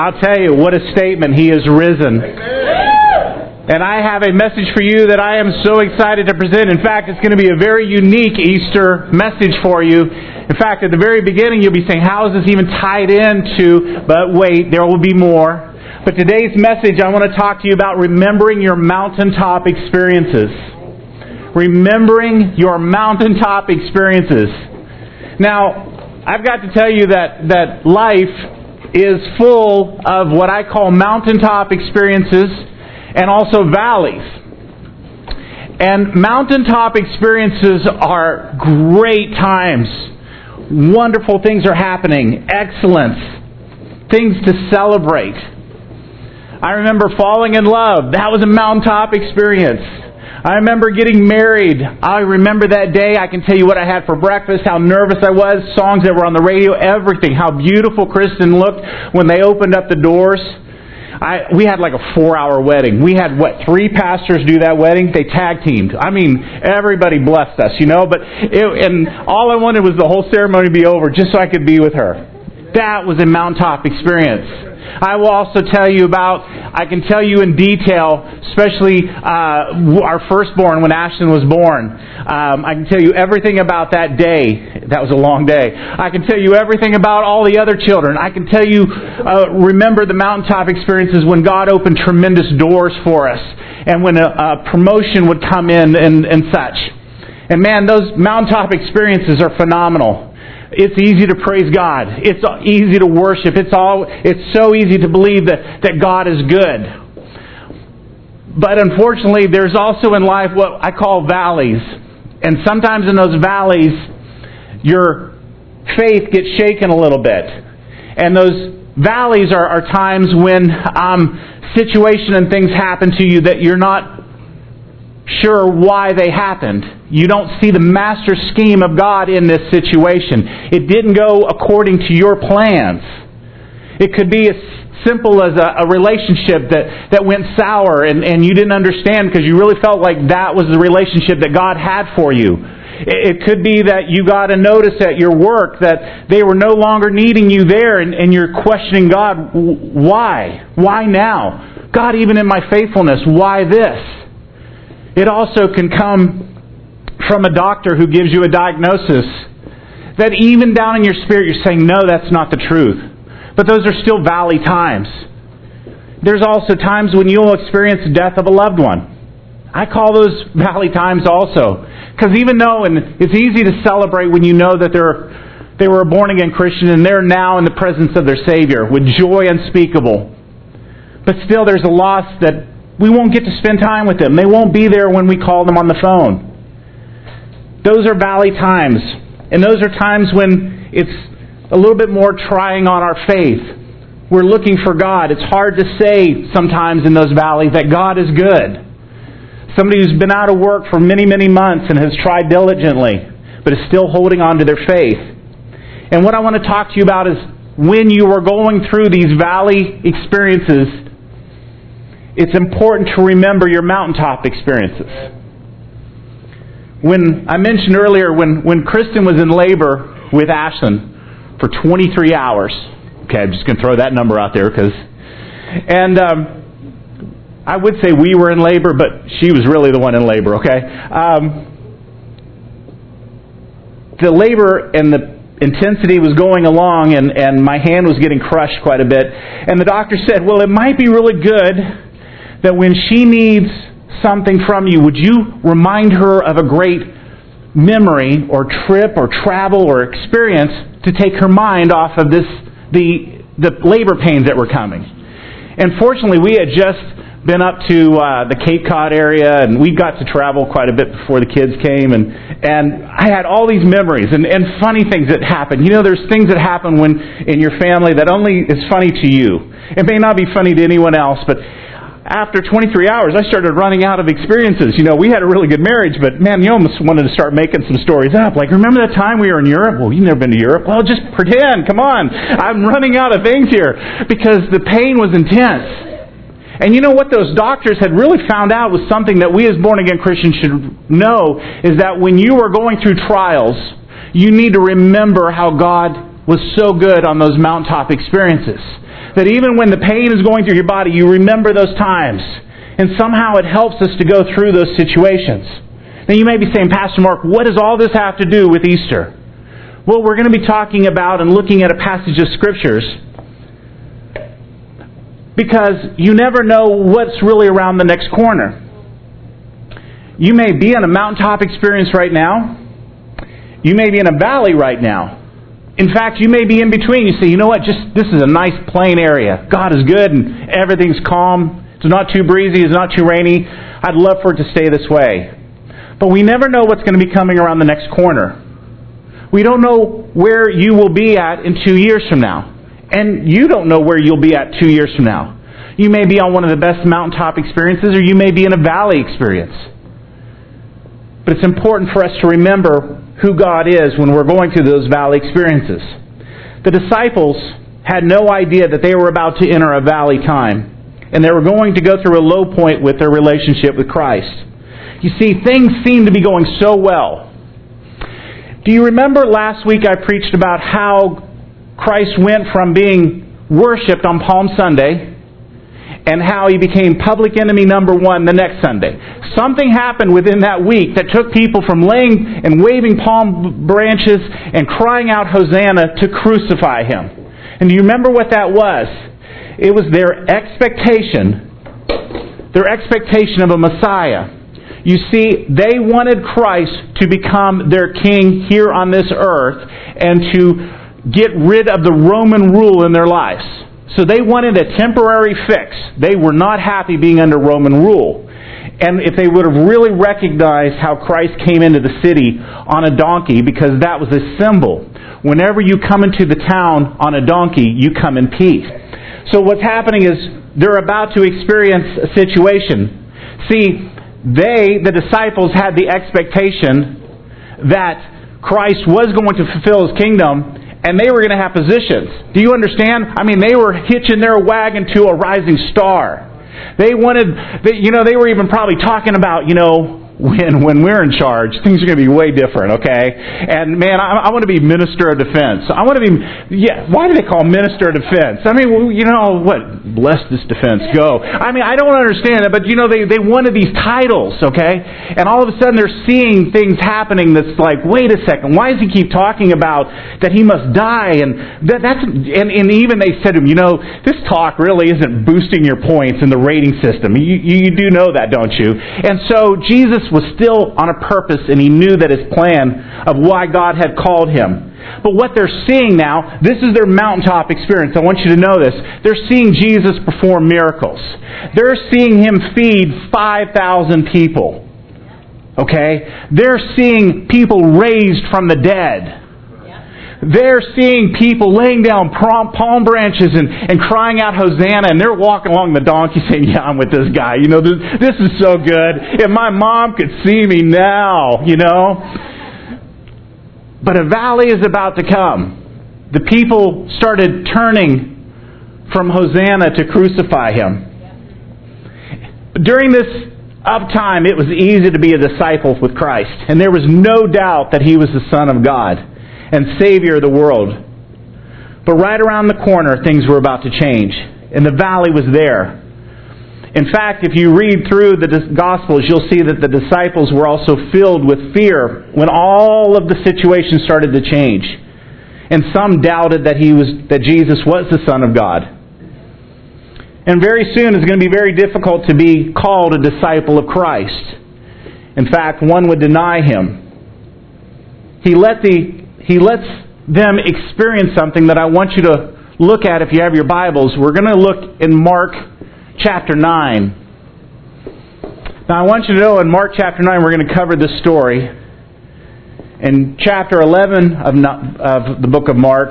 I'll tell you, what a statement. He is risen. And I have a message for you that I am so excited to present. In fact, it's going to be a very unique Easter message for you. In fact, at the very beginning, you'll be saying, How is this even tied into? But wait, there will be more. But today's message, I want to talk to you about remembering your mountaintop experiences. Remembering your mountaintop experiences. Now, I've got to tell you that, that life is full of what I call mountaintop experiences and also valleys. And mountaintop experiences are great times. Wonderful things are happening, excellence, things to celebrate. I remember falling in love. That was a mountaintop experience. I remember getting married. I remember that day. I can tell you what I had for breakfast, how nervous I was, songs that were on the radio, everything, how beautiful Kristen looked when they opened up the doors. I, we had like a four hour wedding. We had, what, three pastors do that wedding? They tag teamed. I mean, everybody blessed us, you know, but it, and all I wanted was the whole ceremony to be over just so I could be with her. That was a mountaintop experience. I will also tell you about, I can tell you in detail, especially uh, our firstborn when Ashton was born. Um, I can tell you everything about that day. That was a long day. I can tell you everything about all the other children. I can tell you, uh, remember the mountaintop experiences when God opened tremendous doors for us and when a, a promotion would come in and, and such. And man, those mountaintop experiences are phenomenal. It's easy to praise God. It's easy to worship. It's all it's so easy to believe that, that God is good. But unfortunately, there's also in life what I call valleys. And sometimes in those valleys, your faith gets shaken a little bit. And those valleys are, are times when um, situation and things happen to you that you're not sure why they happened. You don't see the master scheme of God in this situation. It didn't go according to your plans. It could be as simple as a, a relationship that, that went sour and, and you didn't understand because you really felt like that was the relationship that God had for you. It could be that you got a notice at your work that they were no longer needing you there and, and you're questioning God, why? Why now? God, even in my faithfulness, why this? It also can come from a doctor who gives you a diagnosis that even down in your spirit you're saying, no, that's not the truth. But those are still valley times. There's also times when you'll experience the death of a loved one. I call those valley times also. Because even though, and it's easy to celebrate when you know that they're, they were a born again Christian and they're now in the presence of their Savior with joy unspeakable. But still, there's a loss that we won't get to spend time with them. They won't be there when we call them on the phone. Those are valley times. And those are times when it's a little bit more trying on our faith. We're looking for God. It's hard to say sometimes in those valleys that God is good. Somebody who's been out of work for many, many months and has tried diligently, but is still holding on to their faith. And what I want to talk to you about is when you are going through these valley experiences, it's important to remember your mountaintop experiences. When I mentioned earlier, when, when Kristen was in labor with Ashlyn for 23 hours, okay, I'm just going to throw that number out there because, and um, I would say we were in labor, but she was really the one in labor, okay? Um, the labor and the intensity was going along, and, and my hand was getting crushed quite a bit. And the doctor said, Well, it might be really good that when she needs something from you, would you remind her of a great memory or trip or travel or experience to take her mind off of this the the labor pains that were coming. And fortunately, we had just been up to uh, the Cape Cod area, and we got to travel quite a bit before the kids came, and and I had all these memories and and funny things that happened. You know, there's things that happen when in your family that only is funny to you. It may not be funny to anyone else, but after 23 hours, I started running out of experiences. You know, we had a really good marriage, but man, you almost wanted to start making some stories up. Like, remember that time we were in Europe? Well, you've never been to Europe. Well, just pretend. Come on. I'm running out of things here because the pain was intense. And you know what those doctors had really found out was something that we as born again Christians should know is that when you are going through trials, you need to remember how God was so good on those mountaintop experiences. That even when the pain is going through your body, you remember those times. And somehow it helps us to go through those situations. Now you may be saying, Pastor Mark, what does all this have to do with Easter? Well, we're going to be talking about and looking at a passage of scriptures because you never know what's really around the next corner. You may be in a mountaintop experience right now. You may be in a valley right now. In fact, you may be in between. You say, you know what, just this is a nice plain area. God is good and everything's calm. It's not too breezy, it's not too rainy. I'd love for it to stay this way. But we never know what's going to be coming around the next corner. We don't know where you will be at in two years from now. And you don't know where you'll be at two years from now. You may be on one of the best mountaintop experiences, or you may be in a valley experience. But it's important for us to remember who God is when we're going through those valley experiences. The disciples had no idea that they were about to enter a valley time, and they were going to go through a low point with their relationship with Christ. You see, things seem to be going so well. Do you remember last week I preached about how Christ went from being worshiped on Palm Sunday and how he became public enemy number one the next Sunday. Something happened within that week that took people from laying and waving palm branches and crying out Hosanna to crucify him. And do you remember what that was? It was their expectation, their expectation of a Messiah. You see, they wanted Christ to become their king here on this earth and to get rid of the Roman rule in their lives. So they wanted a temporary fix. They were not happy being under Roman rule. And if they would have really recognized how Christ came into the city on a donkey, because that was a symbol. Whenever you come into the town on a donkey, you come in peace. So what's happening is they're about to experience a situation. See, they, the disciples, had the expectation that Christ was going to fulfill his kingdom and they were going to have positions. Do you understand? I mean, they were hitching their wagon to a rising star. They wanted, they, you know, they were even probably talking about, you know, when when we're in charge, things are going to be way different, okay? And man, I, I want to be minister of defense. I want to be, yeah. Why do they call minister of defense? I mean, well, you know what? Bless this defense, go. I mean, I don't understand it, but you know, they they wanted these titles, okay? And all of a sudden, they're seeing things happening that's like, wait a second, why does he keep talking about that he must die? And that that's and and even they said to him, you know, this talk really isn't boosting your points in the rating system. You you do know that, don't you? And so Jesus was still on a purpose and he knew that his plan of why God had called him. But what they're seeing now, this is their mountaintop experience. I want you to know this. They're seeing Jesus perform miracles. They're seeing him feed 5,000 people. Okay? They're seeing people raised from the dead. They're seeing people laying down palm branches and, and crying out Hosanna, and they're walking along the donkey saying, Yeah, I'm with this guy. You know, this, this is so good. If my mom could see me now, you know. But a valley is about to come. The people started turning from Hosanna to crucify him. During this uptime, it was easy to be a disciple with Christ, and there was no doubt that he was the Son of God and Savior of the world. But right around the corner, things were about to change, and the valley was there. In fact, if you read through the Gospels, you'll see that the disciples were also filled with fear when all of the situation started to change. And some doubted that, he was, that Jesus was the Son of God. And very soon it's going to be very difficult to be called a disciple of Christ. In fact, one would deny him. He let the he lets them experience something that I want you to look at if you have your Bibles. We're going to look in Mark chapter 9. Now, I want you to know in Mark chapter 9, we're going to cover this story. In chapter 11 of, of the book of Mark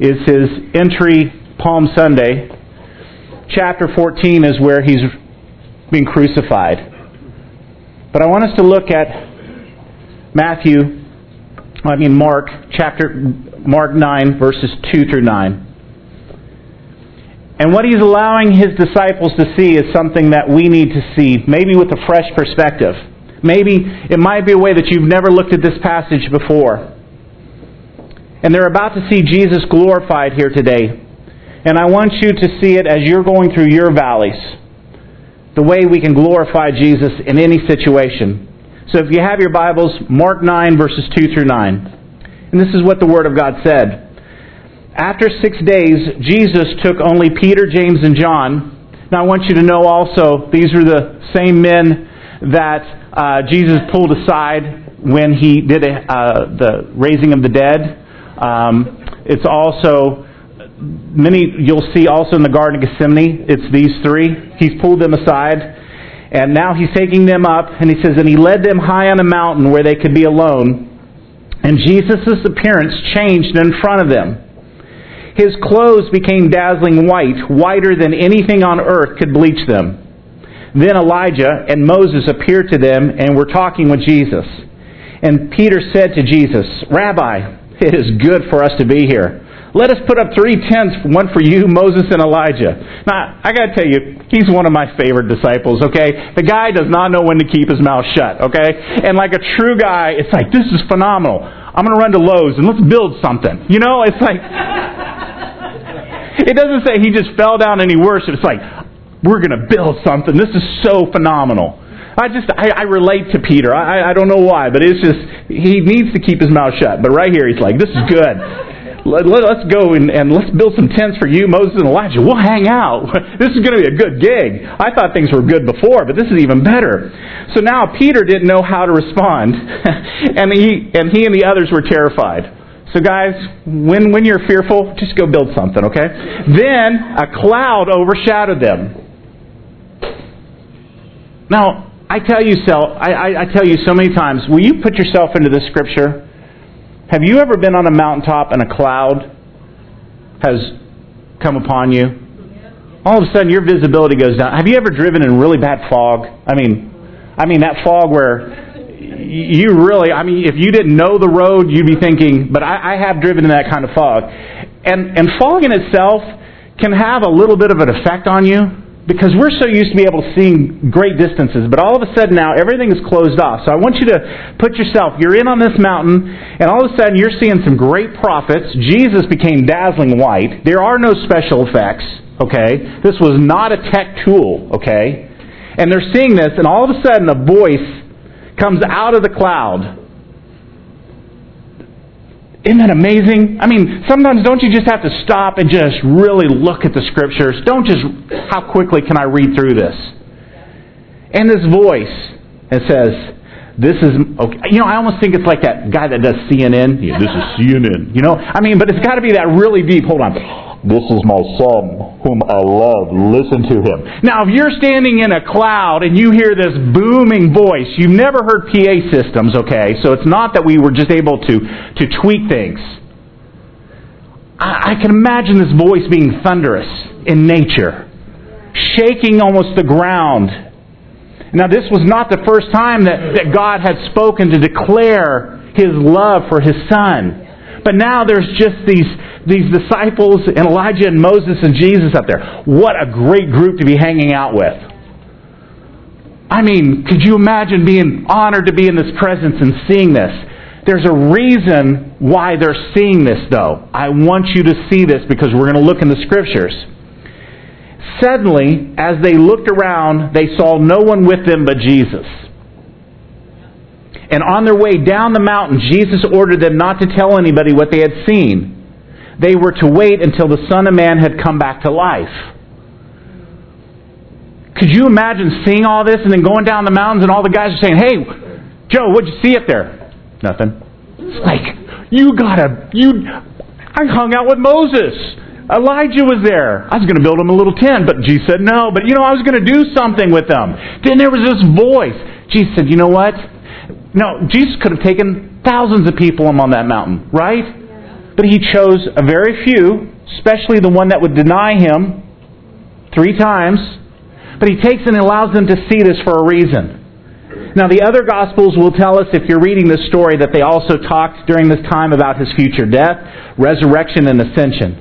is his entry Palm Sunday. Chapter 14 is where he's being crucified. But I want us to look at Matthew I mean Mark chapter Mark 9 verses 2 through 9. And what he's allowing his disciples to see is something that we need to see, maybe with a fresh perspective. Maybe it might be a way that you've never looked at this passage before. And they're about to see Jesus glorified here today. And I want you to see it as you're going through your valleys. The way we can glorify Jesus in any situation. So if you have your Bibles, Mark 9, verses 2 through 9. And this is what the Word of God said. After six days, Jesus took only Peter, James, and John. Now I want you to know also, these are the same men that uh, Jesus pulled aside when he did a, uh, the raising of the dead. Um, it's also many you'll see also in the Garden of Gethsemane. It's these three. He's pulled them aside, and now he's taking them up, and he says, and he led them high on a mountain where they could be alone. And Jesus' appearance changed in front of them. His clothes became dazzling white, whiter than anything on earth could bleach them. Then Elijah and Moses appeared to them and were talking with Jesus. And Peter said to Jesus, Rabbi, it is good for us to be here. Let us put up three tents, one for you, Moses, and Elijah. Now, I got to tell you, he's one of my favorite disciples, okay? The guy does not know when to keep his mouth shut, okay? And like a true guy, it's like, this is phenomenal. I'm going to run to Lowe's and let's build something. You know, it's like, it doesn't say he just fell down and he worshiped. It's like, we're going to build something. This is so phenomenal. I just, I, I relate to Peter. I, I don't know why, but it's just, he needs to keep his mouth shut. But right here, he's like, this is good. Let, let, us go and, and let's build some tents for you, Moses and Elijah. We'll hang out. This is going to be a good gig. I thought things were good before, but this is even better. So now Peter didn't know how to respond, and he and he and the others were terrified. So, guys, when, when you're fearful, just go build something, okay? Then a cloud overshadowed them. Now, I tell you, so, I, I, I tell you so many times, will you put yourself into this scripture? Have you ever been on a mountaintop and a cloud has come upon you? All of a sudden, your visibility goes down. Have you ever driven in really bad fog? I mean, I mean that fog where you really, I mean, if you didn't know the road, you'd be thinking, but I, I have driven in that kind of fog. And, and fog in itself can have a little bit of an effect on you because we're so used to be able to seeing great distances, but all of a sudden now everything is closed off. So I want you to put yourself, you're in on this mountain, and all of a sudden you're seeing some great prophets. Jesus became dazzling white. There are no special effects, okay? This was not a tech tool, okay? And they're seeing this, and all of a sudden a voice comes out of the cloud. Isn't that amazing? I mean, sometimes don't you just have to stop and just really look at the scriptures? Don't just, how quickly can I read through this? And this voice, it says, this is, okay. you know, I almost think it's like that guy that does CNN. Yeah, this is CNN. You know, I mean, but it's got to be that really deep. Hold on. This is my son, whom I love. Listen to him. Now, if you're standing in a cloud and you hear this booming voice, you've never heard PA systems, okay? So it's not that we were just able to, to tweak things. I, I can imagine this voice being thunderous in nature, shaking almost the ground. Now, this was not the first time that, that God had spoken to declare his love for his son. But now there's just these these disciples and Elijah and Moses and Jesus up there. What a great group to be hanging out with. I mean, could you imagine being honored to be in this presence and seeing this? There's a reason why they're seeing this, though. I want you to see this because we're going to look in the scriptures. Suddenly, as they looked around, they saw no one with them but Jesus. And on their way down the mountain, Jesus ordered them not to tell anybody what they had seen they were to wait until the Son of Man had come back to life. Could you imagine seeing all this and then going down the mountains and all the guys are saying, Hey, Joe, what'd you see up there? Nothing. It's like, you gotta, you, I hung out with Moses. Elijah was there. I was going to build him a little tent, but Jesus said no. But you know, I was going to do something with them. Then there was this voice. Jesus said, you know what? No, Jesus could have taken thousands of people on that mountain, right? But he chose a very few, especially the one that would deny him three times. But he takes and allows them to see this for a reason. Now, the other Gospels will tell us, if you're reading this story, that they also talked during this time about his future death, resurrection, and ascension.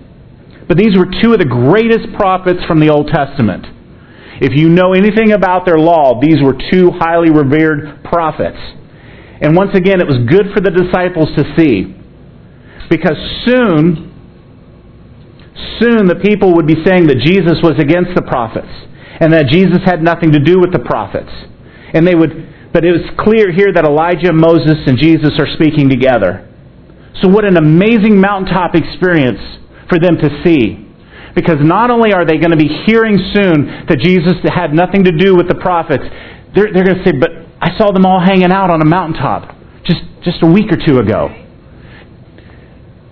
But these were two of the greatest prophets from the Old Testament. If you know anything about their law, these were two highly revered prophets. And once again, it was good for the disciples to see Because soon, soon the people would be saying that Jesus was against the prophets and that Jesus had nothing to do with the prophets. And they would but it was clear here that Elijah, Moses, and Jesus are speaking together. So what an amazing mountaintop experience for them to see. Because not only are they going to be hearing soon that Jesus had nothing to do with the prophets, they're, they're going to say, but I saw them all hanging out on a mountaintop just, just a week or two ago.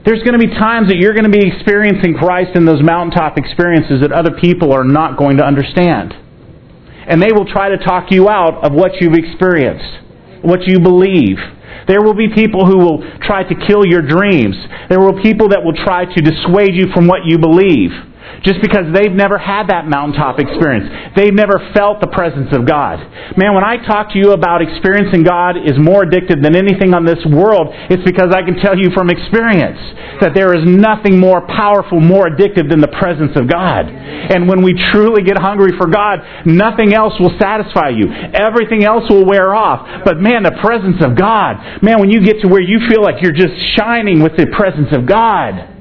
There's going to be times that you're going to be experiencing Christ in those mountaintop experiences that other people are not going to understand. And they will try to talk you out of what you've experienced, what you believe. There will be people who will try to kill your dreams. There will be people that will try to dissuade you from what you believe just because they've never had that mountaintop experience. They've never felt the presence of God. Man, when I talk to you about experiencing God is more addictive than anything on this world, it's because I can tell you from experience that there is nothing more powerful, more addictive than the presence of God. And when we truly get hungry for God, nothing else will satisfy you. Everything else will wear off. But man, the presence of God, man, when you get to where you feel like you're just shining with the presence of God,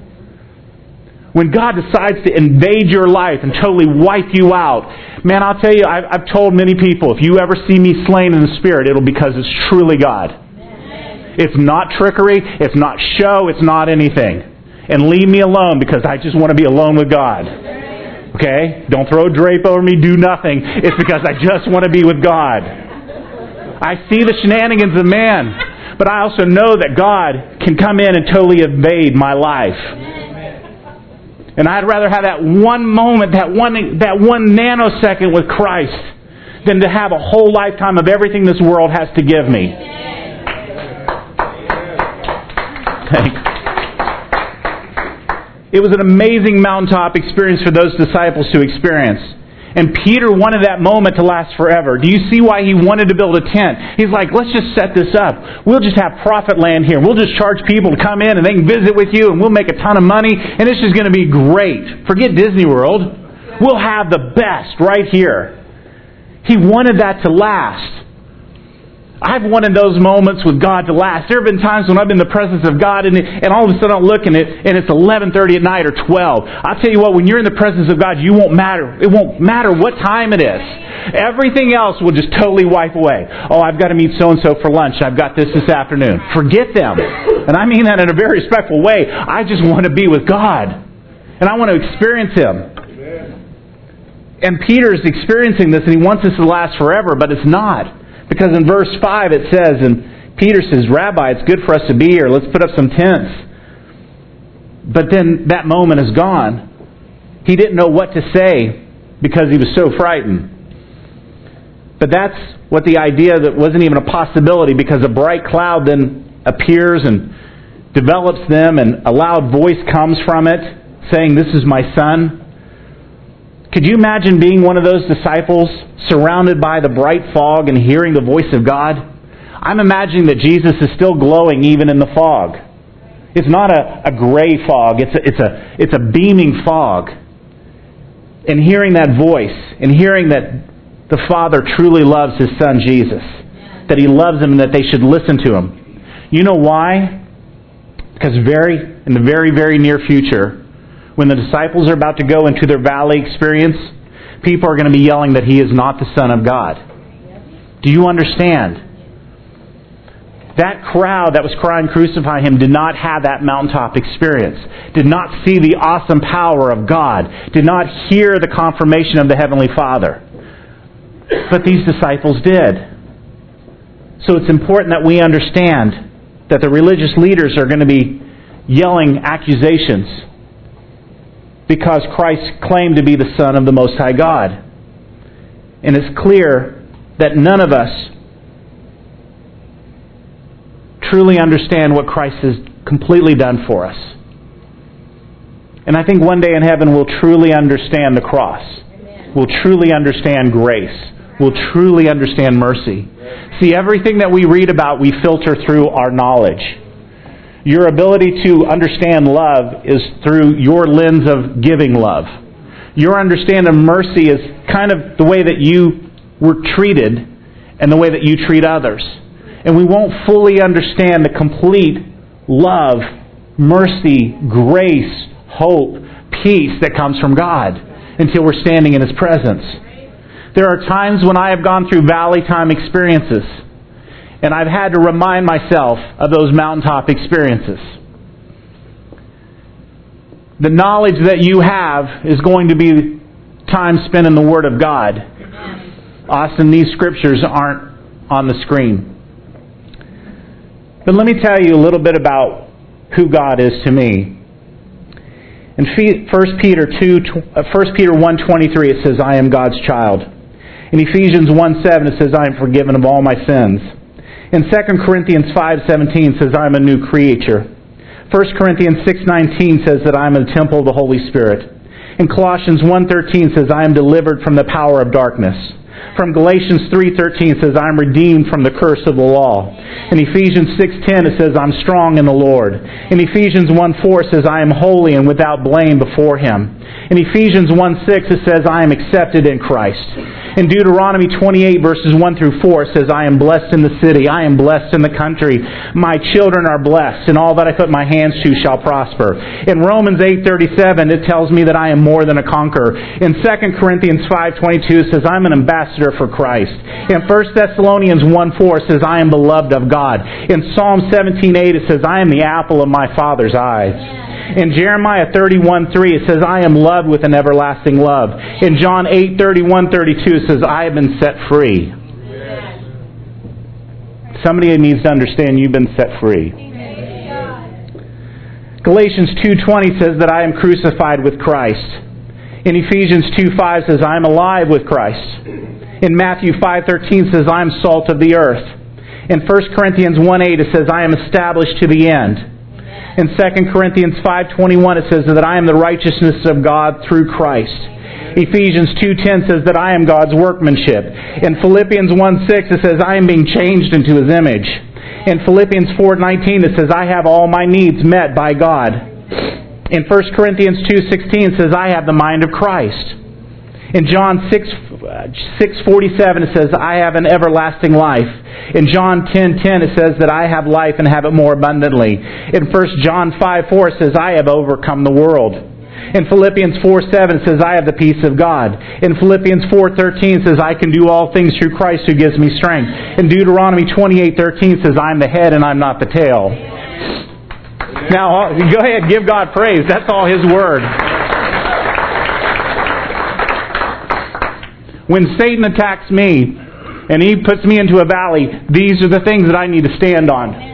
when God decides to invade your life and totally wipe you out, man, I'll tell you, I've, I've told many people, if you ever see me slain in the Spirit, it'll be because it's truly God. It's not trickery, it's not show, it's not anything. And leave me alone because I just want to be alone with God. Okay? Don't throw a drape over me, do nothing. It's because I just want to be with God. I see the shenanigans of man, but I also know that God can come in and totally invade my life. And I'd rather have that one moment, that one, that one nanosecond with Christ than to have a whole lifetime of everything this world has to give me. It was an amazing mountaintop experience for those disciples to experience. And Peter wanted that moment to last forever. Do you see why he wanted to build a tent? He's like, let's just set this up. We'll just have profit land here. We'll just charge people to come in and they can visit with you and we'll make a ton of money and it's just going to be great. Forget Disney World. We'll have the best right here. He wanted that to last. I've wanted those moments with God to last. There have been times when I've been in the presence of God and, and all of a sudden I'm looking at it and it's 11:30 at night or 12. I'll tell you what, when you're in the presence of God, you won't matter. It won't matter what time it is. Everything else will just totally wipe away. Oh, I've got to meet so and so for lunch. I've got this this afternoon. Forget them. And I mean that in a very respectful way. I just want to be with God. And I want to experience Him. And Peter's experiencing this and he wants this to last forever, but it's not. Because in verse 5 it says, and Peter says, Rabbi, it's good for us to be here. Let's put up some tents. But then that moment is gone. He didn't know what to say because he was so frightened. But that's what the idea that wasn't even a possibility because a bright cloud then appears and develops them and a loud voice comes from it saying, This is my son could you imagine being one of those disciples surrounded by the bright fog and hearing the voice of God? I'm imagining that Jesus is still glowing even in the fog. It's not a, a gray fog, it's a, it's, a, it's a beaming fog. And hearing that voice and hearing that the Father truly loves His Son Jesus, that He loves Him and that they should listen to Him. You know why? Because very in the very, very near future, when the disciples are about to go into their valley experience, people are going to be yelling that he is not the Son of God. Do you understand? That crowd that was crying, Crucify him, did not have that mountaintop experience, did not see the awesome power of God, did not hear the confirmation of the Heavenly Father. But these disciples did. So it's important that we understand that the religious leaders are going to be yelling accusations because Christ claimed to be the Son of the Most High God. And it's clear that none of us truly understand what Christ has completely done for us. And I think one day in heaven we'll truly understand the cross. Amen. We'll truly understand grace. We'll truly understand mercy. See, everything that we read about, we filter through our knowledge. Your ability to understand love is through your lens of giving love. Your understanding of mercy is kind of the way that you were treated and the way that you treat others. And we won't fully understand the complete love, mercy, grace, hope, peace that comes from God until we're standing in His presence. There are times when I have gone through valley time experiences, and I've had to remind myself of those mountaintop experiences. The knowledge that you have is going to be time spent in the Word of God. Austin, these scriptures aren't on the screen. But let me tell you a little bit about who God is to me. In 1 Peter 2, 1 uh, Peter 1.23 it says, I am God's child. In Ephesians 1.7 it says, I am forgiven of all my sins. In 2 Corinthians 5.17 says, I am a new creature. 1 Corinthians 6.19 says that I am a temple of the Holy Spirit. In Colossians 1.13 says, I am delivered from the power of darkness from Galatians 3:13 says I'm redeemed from the curse of the law. In Ephesians 6:10 it says I'm strong in the Lord. In Ephesians 1:4 it says I am holy and without blame before him. In Ephesians 1:6 it says I am accepted in Christ. In Deuteronomy 28 verses 1 through 4 it says I am blessed in the city, I am blessed in the country. My children are blessed and all that I put my hands to shall prosper. In Romans 8:37 it tells me that I am more than a conqueror. In 2 Corinthians 5:22 it says I'm an ambassador for Christ. In 1 Thessalonians 1:4 it says I am beloved of God. In Psalm 17:8 it says I am the apple of my father's eyes. In Jeremiah 31 3, it says, I am loved with an everlasting love. In John 8 31 32, it says, I have been set free. Somebody needs to understand you've been set free. Galatians 2:20 says that I am crucified with Christ. In Ephesians 2:5 says I am alive with Christ. In Matthew 5:13 says I am salt of the earth. In 1 Corinthians 1:8 it says I am established to the end. In 2 Corinthians 5:21 it says that I am the righteousness of God through Christ. Ephesians 2:10 says that I am God's workmanship. In Philippians 1:6 it says I am being changed into his image. In Philippians 4:19 it says I have all my needs met by God. In 1 Corinthians 2:16 it says I have the mind of Christ. In John 6 6:47 it says I have an everlasting life. In John 10:10 it says that I have life and have it more abundantly. In 1 John 5:4 it says I have overcome the world. In Philippians 4:7 it says I have the peace of God. In Philippians 4:13 it says I can do all things through Christ who gives me strength. In Deuteronomy 28:13 it says I'm the head and I'm not the tail. Now, go ahead, give God praise. That's all His Word. When Satan attacks me and he puts me into a valley, these are the things that I need to stand on.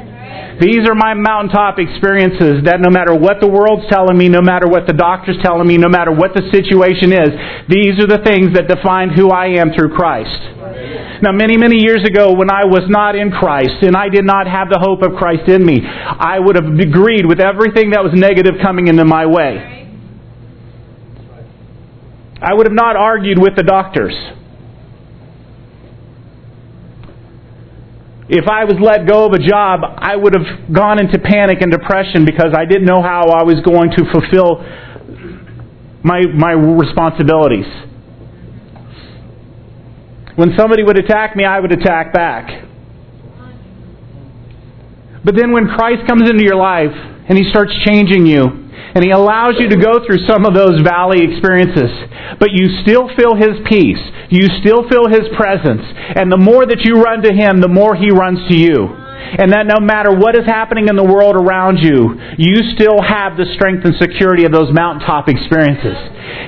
These are my mountaintop experiences that no matter what the world's telling me, no matter what the doctor's telling me, no matter what the situation is, these are the things that define who I am through Christ. Now, many, many years ago, when I was not in Christ and I did not have the hope of Christ in me, I would have agreed with everything that was negative coming into my way. I would have not argued with the doctors. If I was let go of a job, I would have gone into panic and depression because I didn't know how I was going to fulfill my, my responsibilities. When somebody would attack me, I would attack back. But then when Christ comes into your life and He starts changing you, and He allows you to go through some of those valley experiences. But you still feel His peace. You still feel His presence. And the more that you run to Him, the more He runs to you and that no matter what is happening in the world around you, you still have the strength and security of those mountaintop experiences.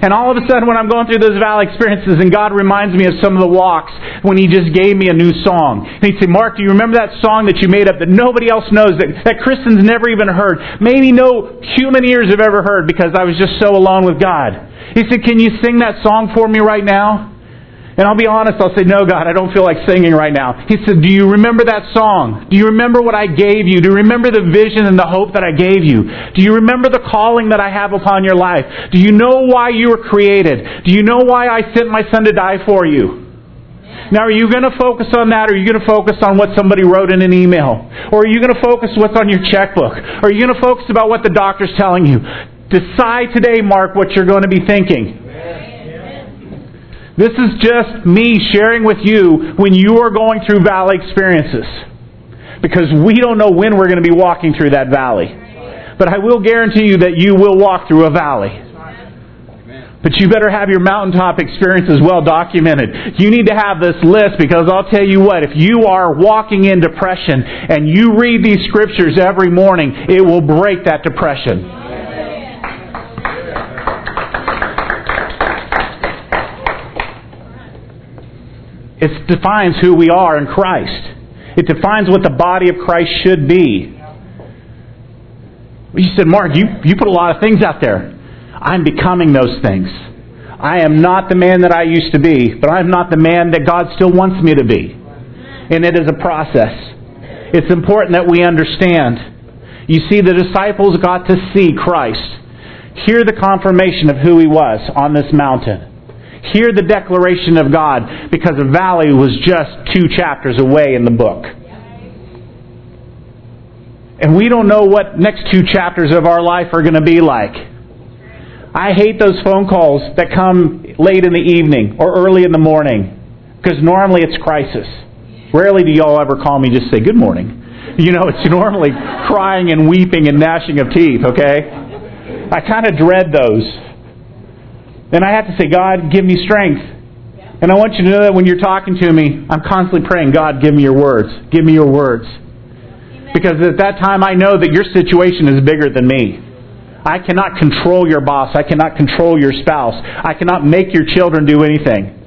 And all of a sudden, when I'm going through those valley experiences, and God reminds me of some of the walks when He just gave me a new song. And He'd say, Mark, do you remember that song that you made up that nobody else knows, that, that Christians never even heard? Maybe no human ears have ever heard because I was just so alone with God. He said, Can you sing that song for me right now? And I'll be honest, I'll say, No, God, I don't feel like singing right now. He said, Do you remember that song? Do you remember what I gave you? Do you remember the vision and the hope that I gave you? Do you remember the calling that I have upon your life? Do you know why you were created? Do you know why I sent my son to die for you? Now, are you going to focus on that, or are you going to focus on what somebody wrote in an email? Or are you going to focus what's on your checkbook? Or are you going to focus about what the doctor's telling you? Decide today, Mark, what you're going to be thinking. This is just me sharing with you when you are going through valley experiences. Because we don't know when we're going to be walking through that valley. But I will guarantee you that you will walk through a valley. But you better have your mountaintop experiences well documented. You need to have this list because I'll tell you what, if you are walking in depression and you read these scriptures every morning, it will break that depression. It defines who we are in Christ. It defines what the body of Christ should be. You said, Mark, you, you put a lot of things out there. I'm becoming those things. I am not the man that I used to be, but I'm not the man that God still wants me to be. And it is a process. It's important that we understand. You see, the disciples got to see Christ, hear the confirmation of who he was on this mountain, hear the declaration of God, because the valley was just two chapters away in the book. And we don't know what next two chapters of our life are going to be like. I hate those phone calls that come late in the evening or early in the morning because normally it's crisis. Rarely do y'all ever call me just say good morning. You know, it's normally crying and weeping and gnashing of teeth, okay? I kind of dread those. And I have to say, God, give me strength. And I want you to know that when you're talking to me, I'm constantly praying, God, give me your words. Give me your words. Because at that time, I know that your situation is bigger than me. I cannot control your boss. I cannot control your spouse. I cannot make your children do anything.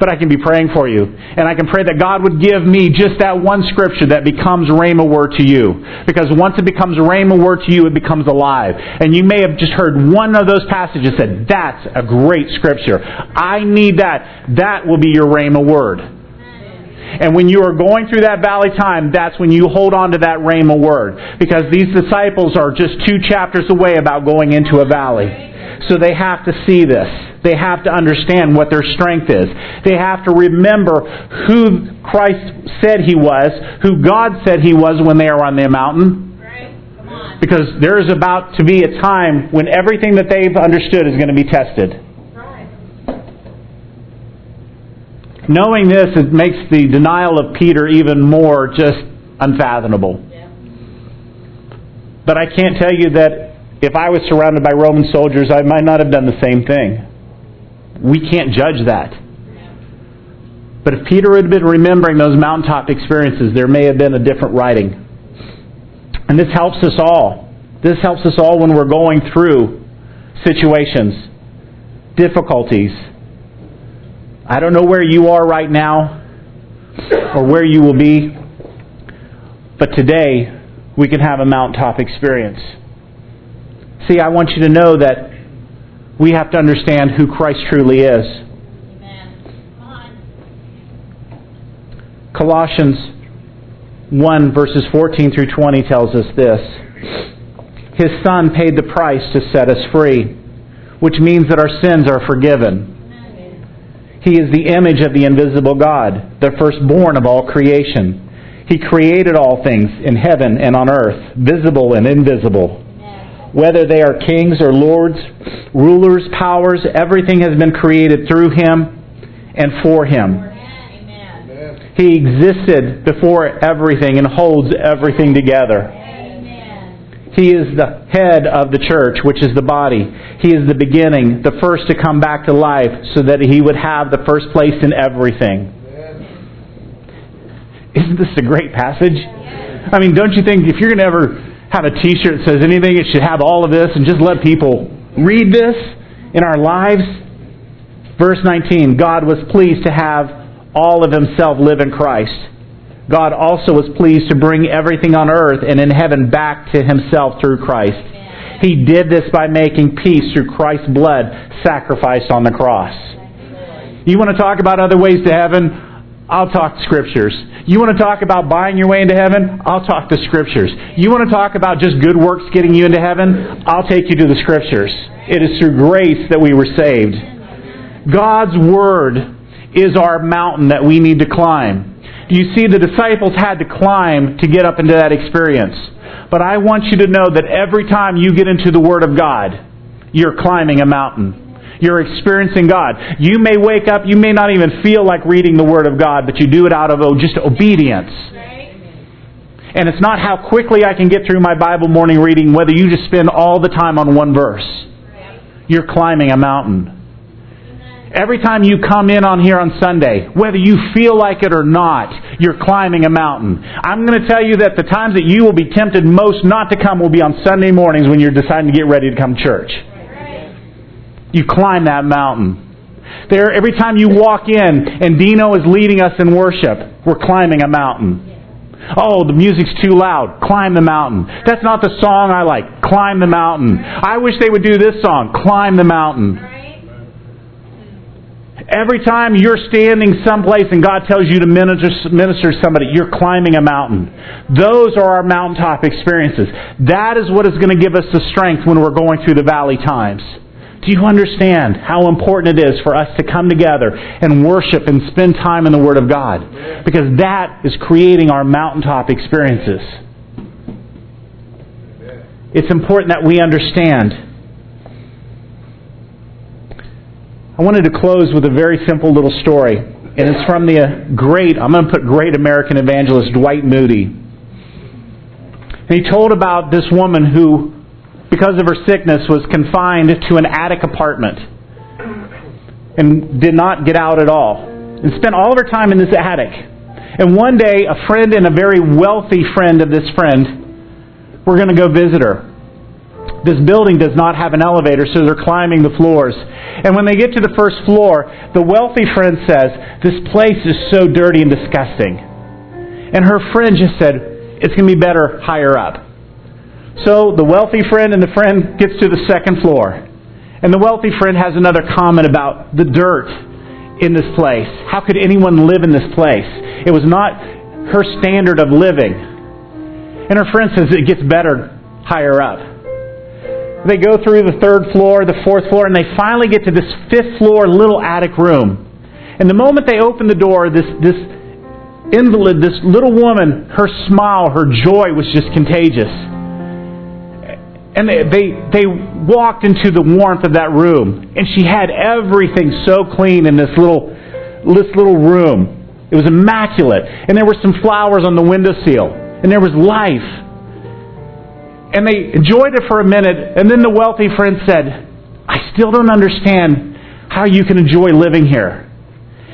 But I can be praying for you. And I can pray that God would give me just that one scripture that becomes Rhema word to you. Because once it becomes Rhema word to you, it becomes alive. And you may have just heard one of those passages said, that's a great scripture. I need that. That will be your Rhema word. And when you are going through that valley time, that's when you hold on to that Rhema word. Because these disciples are just two chapters away about going into a valley. So they have to see this. They have to understand what their strength is. They have to remember who Christ said he was, who God said he was when they are on the mountain. Because there is about to be a time when everything that they've understood is going to be tested. knowing this, it makes the denial of Peter even more just unfathomable. But I can't tell you that if I was surrounded by Roman soldiers, I might not have done the same thing. We can't judge that. But if Peter had been remembering those mountaintop experiences, there may have been a different writing. And this helps us all. This helps us all when we're going through situations, difficulties, I don't know where you are right now or where you will be, but today we can have a mountaintop experience. See, I want you to know that we have to understand who Christ truly is. Colossians 1 verses 14 through 20 tells us this. His Son paid the price to set us free, which means that our sins are forgiven. He is the image of the invisible God, the firstborn of all creation. He created all things in heaven and on earth, visible and invisible. Whether they are kings or lords, rulers, powers, everything has been created through him and for him. He existed before everything and holds everything together. He is the head of the church, which is the body. He is the beginning, the first to come back to life, so that he would have the first place in everything. Isn't this a great passage? I mean, don't you think if you're going to ever have a t shirt that says anything, it should have all of this and just let people read this in our lives? Verse 19 God was pleased to have all of himself live in Christ God also was pleased to bring everything on earth and in heaven back to himself through Christ. He did this by making peace through Christ's blood sacrificed on the cross. You want to talk about other ways to heaven? I'll talk scriptures. You want to talk about buying your way into heaven? I'll talk the scriptures. You want to talk about just good works getting you into heaven? I'll take you to the scriptures. It is through grace that we were saved. God's word is our mountain that we need to climb you see, the disciples had to climb to get up into that experience. But I want you to know that every time you get into the Word of God, you're climbing a mountain. You're experiencing God. You may wake up, you may not even feel like reading the Word of God, but you do it out of oh, just obedience. And it's not how quickly I can get through my Bible morning reading, whether you just spend all the time on one verse. You're climbing a mountain. Every time you come in on here on Sunday, whether you feel like it or not, you're climbing a mountain. I'm going to tell you that the times that you will be tempted most not to come will be on Sunday mornings when you're deciding to get ready to come to church. You climb that mountain. There, every time you walk in and Dino is leading us in worship, we're climbing a mountain. Oh, the music's too loud. Climb the mountain. That's not the song I like. Climb the mountain. I wish they would do this song. Climb the mountain. Every time you're standing someplace and God tells you to minister, minister to somebody, you're climbing a mountain. Those are our mountaintop experiences. That is what is going to give us the strength when we're going through the valley times. Do you understand how important it is for us to come together and worship and spend time in the Word of God? Because that is creating our mountaintop experiences. It's important that we understand. I wanted to close with a very simple little story. And it's from the uh, great, I'm going to put great American evangelist Dwight Moody. And he told about this woman who because of her sickness, was confined to an attic apartment and did not get out at all and spent all of her time in this attic. And one day, a friend and a very wealthy friend of this friend were going to go visit her. This building does not have an elevator, so they're climbing the floors. And when they get to the first floor, the wealthy friend says, This place is so dirty and disgusting. And her friend just said, It's going to be better higher up. So the wealthy friend and the friend gets to the second floor. And the wealthy friend has another comment about the dirt in this place. How could anyone live in this place? It was not her standard of living. And her friend says it gets better higher up. They go through the third floor, the fourth floor, and they finally get to this fifth floor little attic room. And the moment they open the door, this, this invalid, this little woman, her smile, her joy was just contagious and they, they, they walked into the warmth of that room, and she had everything so clean in this little, this little room. It was immaculate, and there were some flowers on the windowsill, and there was life. And they enjoyed it for a minute, and then the wealthy friend said, I still don't understand how you can enjoy living here.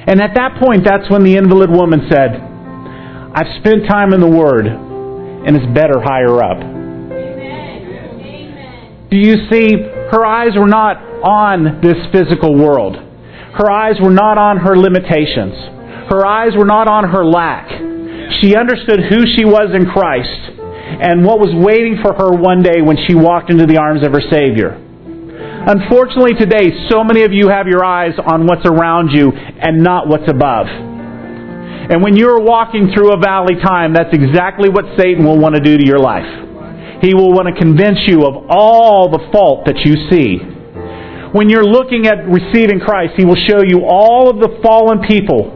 And at that point, that's when the invalid woman said, I've spent time in the Word, and it's better higher up. Do you see, her eyes were not on this physical world. Her eyes were not on her limitations. Her eyes were not on her lack. She understood who she was in Christ and what was waiting for her one day when she walked into the arms of her Savior. Unfortunately, today, so many of you have your eyes on what's around you and not what's above. And when you're walking through a valley time, that's exactly what Satan will want to do to your life. He will want to convince you of all the fault that you see. When you're looking at receiving Christ, He will show you all of the fallen people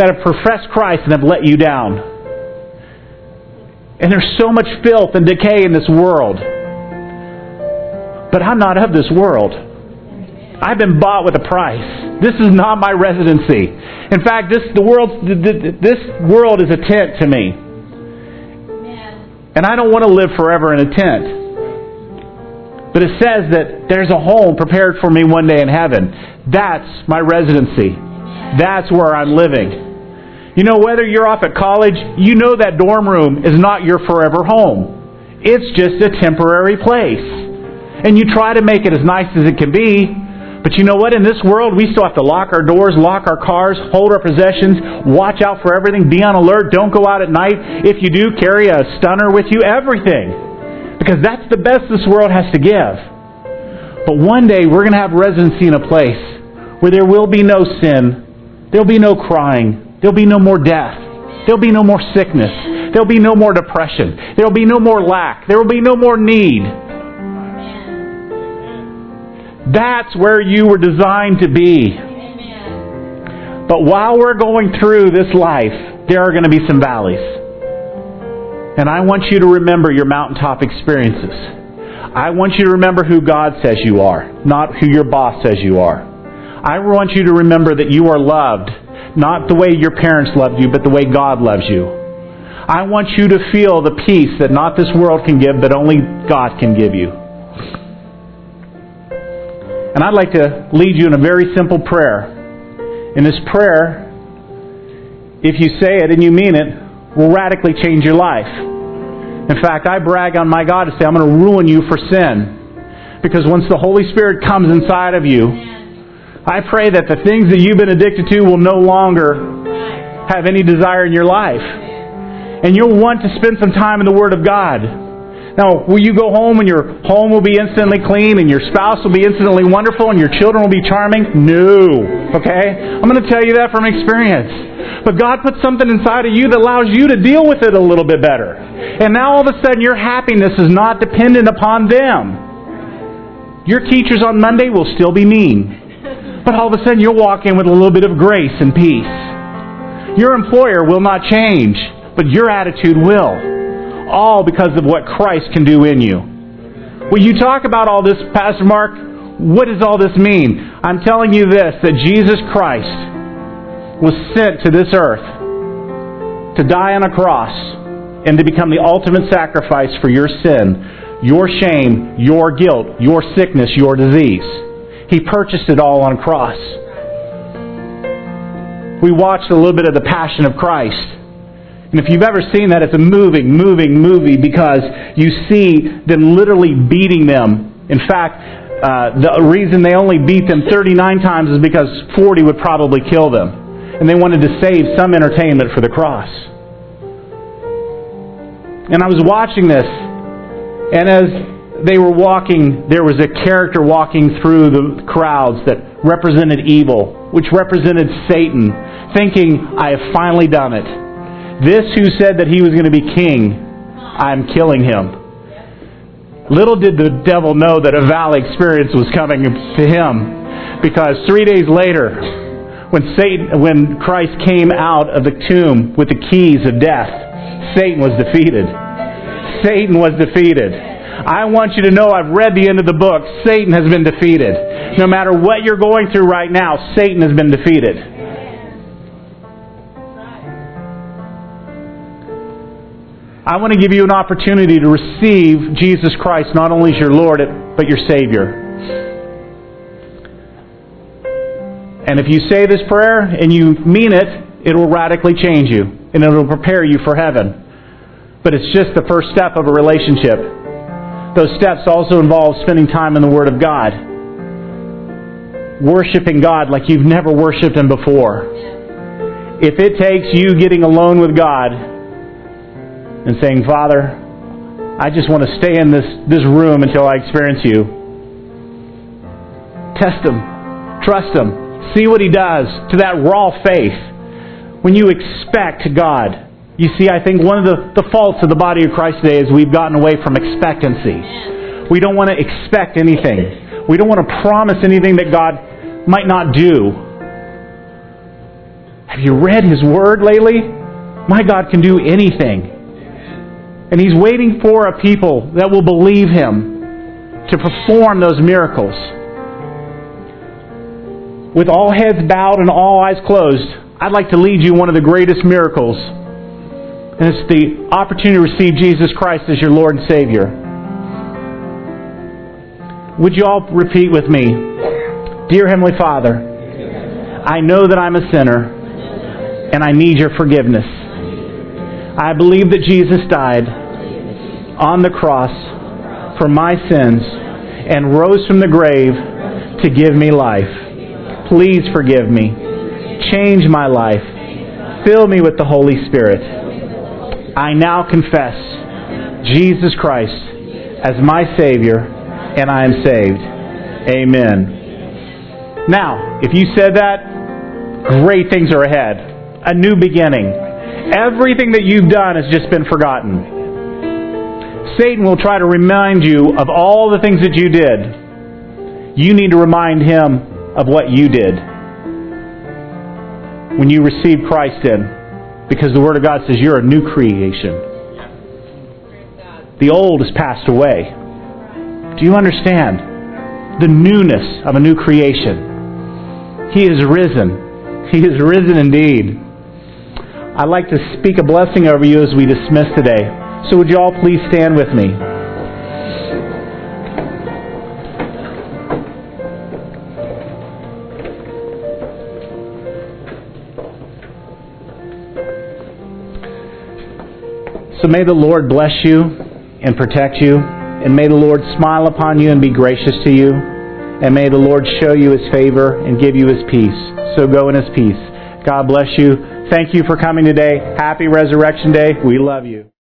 that have professed Christ and have let you down. And there's so much filth and decay in this world. But I'm not of this world. I've been bought with a price. This is not my residency. In fact, this the world this world is a tent to me. And I don't want to live forever in a tent. But it says that there's a home prepared for me one day in heaven. That's my residency. That's where I'm living. You know, whether you're off at college, you know that dorm room is not your forever home. It's just a temporary place. And you try to make it as nice as it can be, but you know what? In this world, we still have to lock our doors, lock our cars, hold our possessions, watch out for everything, be on alert, don't go out at night. If you do, carry a stunner with you, everything. Because that's the best this world has to give. But one day, we're going to have residency in a place where there will be no sin, there'll be no crying, there'll be no more death, there'll be no more sickness, there'll be no more depression, there'll be no more lack, there will be no more need. That's where you were designed to be. But while we're going through this life, there are going to be some valleys. And I want you to remember your mountaintop experiences. I want you to remember who God says you are, not who your boss says you are. I want you to remember that you are loved, not the way your parents loved you, but the way God loves you. I want you to feel the peace that not this world can give, but only God can give you. And I'd like to lead you in a very simple prayer. In this prayer, if you say it and you mean it, will radically change your life. In fact, I brag on my God to say, I'm going to ruin you for sin. Because once the Holy Spirit comes inside of you, I pray that the things that you've been addicted to will no longer have any desire in your life. And you'll want to spend some time in the Word of God. Now, will you go home and your home will be instantly clean and your spouse will be instantly wonderful and your children will be charming? No. Okay? I'm going to tell you that from experience. But God put something inside of you that allows you to deal with it a little bit better. And now all of a sudden your happiness is not dependent upon them. Your teachers on Monday will still be mean. But all of a sudden you'll walk in with a little bit of grace and peace. Your employer will not change, but your attitude will all because of what Christ can do in you. When you talk about all this, Pastor Mark, what does all this mean? I'm telling you this that Jesus Christ was sent to this earth to die on a cross and to become the ultimate sacrifice for your sin, your shame, your guilt, your sickness, your disease. He purchased it all on a cross. We watched a little bit of the Passion of Christ. And if you've ever seen that, it's a moving, moving movie because you see them literally beating them. In fact, uh, the reason they only beat them 39 times is because 40 would probably kill them. And they wanted to save some entertainment for the cross. And I was watching this, and as they were walking, there was a character walking through the crowds that represented evil, which represented Satan, thinking, I have finally done it. This who said that he was going to be king, I'm killing him. Little did the devil know that a valley experience was coming to him because three days later, when Satan, when Christ came out of the tomb with the keys of death, Satan was defeated. Satan was defeated. I want you to know I've read the end of the book. Satan has been defeated. No matter what you're going through right now, Satan has been defeated. I want to give you an opportunity to receive Jesus Christ not only as your Lord, but your Savior. And if you say this prayer and you mean it, it will radically change you and it will prepare you for heaven. But it's just the first step of a relationship. Those steps also involve spending time in the Word of God, worshiping God like you've never worshiped Him before. If it takes you getting alone with God and saying, Father, I just want to stay in this, this room until I experience you. Test Him, trust Him, see what He does to that raw faith. When you expect God, you see, I think one of the, the faults of the body of Christ today is we've gotten away from expectancy. We don't want to expect anything. We don't want to promise anything that God might not do. Have you read His Word lately? My God can do anything. And He's waiting for a people that will believe Him to perform those miracles. With all heads bowed and all eyes closed, I'd like to lead you one of the greatest miracles. And it's the opportunity to receive Jesus Christ as your Lord and Savior. Would you all repeat with me? Dear Heavenly Father, I know that I'm a sinner and I need your forgiveness. I believe that Jesus died on the cross for my sins and rose from the grave to give me life. Please forgive me. Change my life. Fill me with the Holy Spirit. I now confess Jesus Christ as my Savior, and I am saved. Amen. Now, if you said that, great things are ahead. A new beginning Everything that you've done has just been forgotten. Satan will try to remind you of all the things that you did. You need to remind him of what you did when you received Christ in. Because the Word of God says you're a new creation. The old has passed away. Do you understand? The newness of a new creation. He is risen. He is risen indeed. I'd like to speak a blessing over you as we dismiss today. So would you all please stand with me? So may the Lord bless you and protect you, and may the Lord smile upon you and be gracious to you, and may the Lord show you his favor and give you his peace. So go in his peace. God bless you. Thank you for coming today. Happy Resurrection Day. We love you.